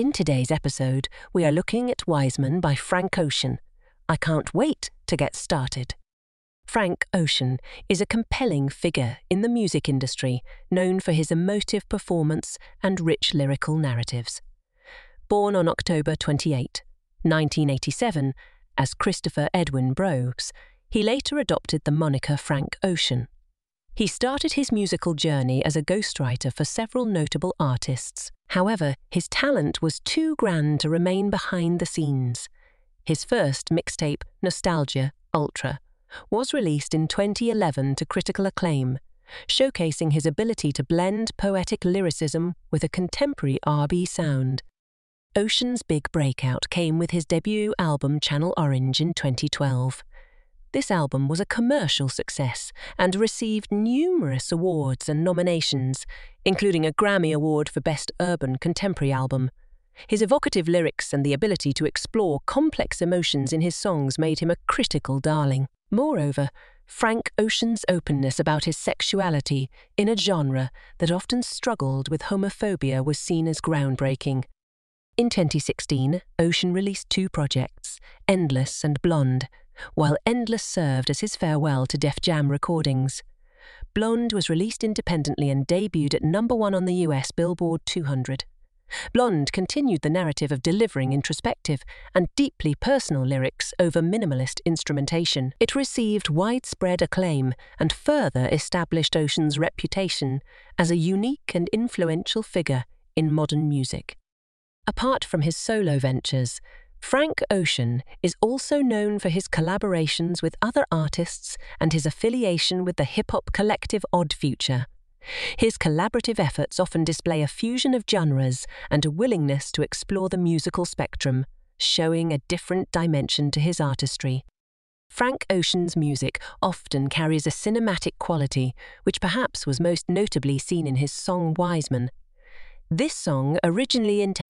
In today's episode, we are looking at Wiseman by Frank Ocean. I can't wait to get started. Frank Ocean is a compelling figure in the music industry, known for his emotive performance and rich lyrical narratives. Born on October 28, 1987, as Christopher Edwin Breaux, he later adopted the moniker Frank Ocean. He started his musical journey as a ghostwriter for several notable artists. However, his talent was too grand to remain behind the scenes. His first mixtape, Nostalgia Ultra, was released in 2011 to critical acclaim, showcasing his ability to blend poetic lyricism with a contemporary R&B sound. Ocean's big breakout came with his debut album Channel Orange in 2012. This album was a commercial success and received numerous awards and nominations, including a Grammy Award for Best Urban Contemporary Album. His evocative lyrics and the ability to explore complex emotions in his songs made him a critical darling. Moreover, Frank Ocean's openness about his sexuality in a genre that often struggled with homophobia was seen as groundbreaking. In 2016, Ocean released two projects, Endless and Blonde, while Endless served as his farewell to Def Jam recordings. Blonde was released independently and debuted at number one on the US Billboard 200. Blonde continued the narrative of delivering introspective and deeply personal lyrics over minimalist instrumentation. It received widespread acclaim and further established Ocean's reputation as a unique and influential figure in modern music. Apart from his solo ventures, Frank Ocean is also known for his collaborations with other artists and his affiliation with the hip hop collective Odd Future. His collaborative efforts often display a fusion of genres and a willingness to explore the musical spectrum, showing a different dimension to his artistry. Frank Ocean's music often carries a cinematic quality, which perhaps was most notably seen in his song Wiseman. This song, originally intended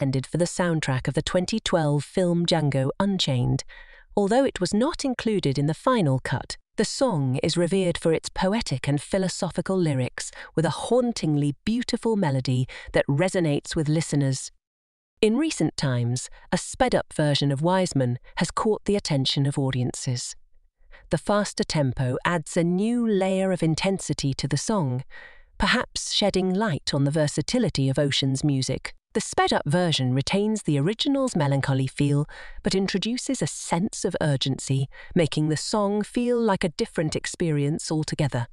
intended for the soundtrack of the 2012 film Django Unchained. Although it was not included in the final cut, the song is revered for its poetic and philosophical lyrics with a hauntingly beautiful melody that resonates with listeners. In recent times, a sped up version of Wiseman has caught the attention of audiences. The faster tempo adds a new layer of intensity to the song, perhaps shedding light on the versatility of Ocean's music. The sped up version retains the original's melancholy feel, but introduces a sense of urgency, making the song feel like a different experience altogether.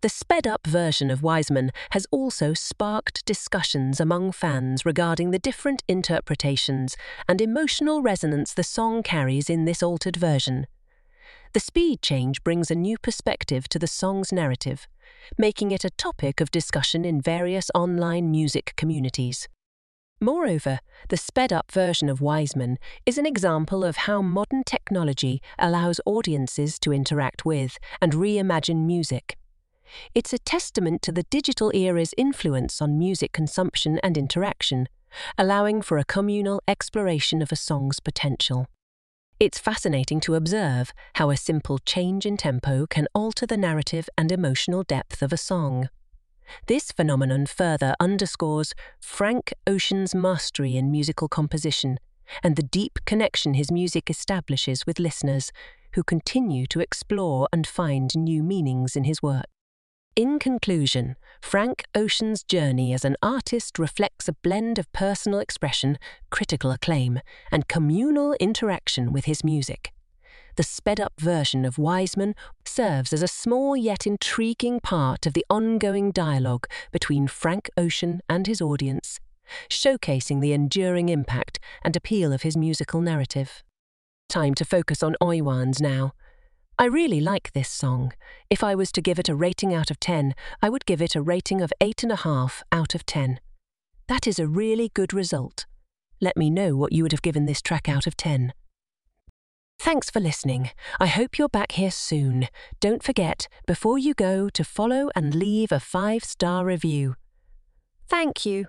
The sped up version of Wiseman has also sparked discussions among fans regarding the different interpretations and emotional resonance the song carries in this altered version. The speed change brings a new perspective to the song's narrative, making it a topic of discussion in various online music communities. Moreover, the sped up version of Wiseman is an example of how modern technology allows audiences to interact with and reimagine music. It's a testament to the digital era's influence on music consumption and interaction, allowing for a communal exploration of a song's potential. It's fascinating to observe how a simple change in tempo can alter the narrative and emotional depth of a song. This phenomenon further underscores Frank Ocean's mastery in musical composition and the deep connection his music establishes with listeners who continue to explore and find new meanings in his work. In conclusion, Frank Ocean's journey as an artist reflects a blend of personal expression, critical acclaim, and communal interaction with his music the sped up version of Wiseman serves as a small yet intriguing part of the ongoing dialogue between Frank Ocean and his audience, showcasing the enduring impact and appeal of his musical narrative. Time to focus on Oiwans now. I really like this song. If I was to give it a rating out of 10, I would give it a rating of 8.5 out of 10. That is a really good result. let me know what you would have given this track out of 10. Thanks for listening. I hope you're back here soon. Don't forget, before you go, to follow and leave a five star review. Thank you.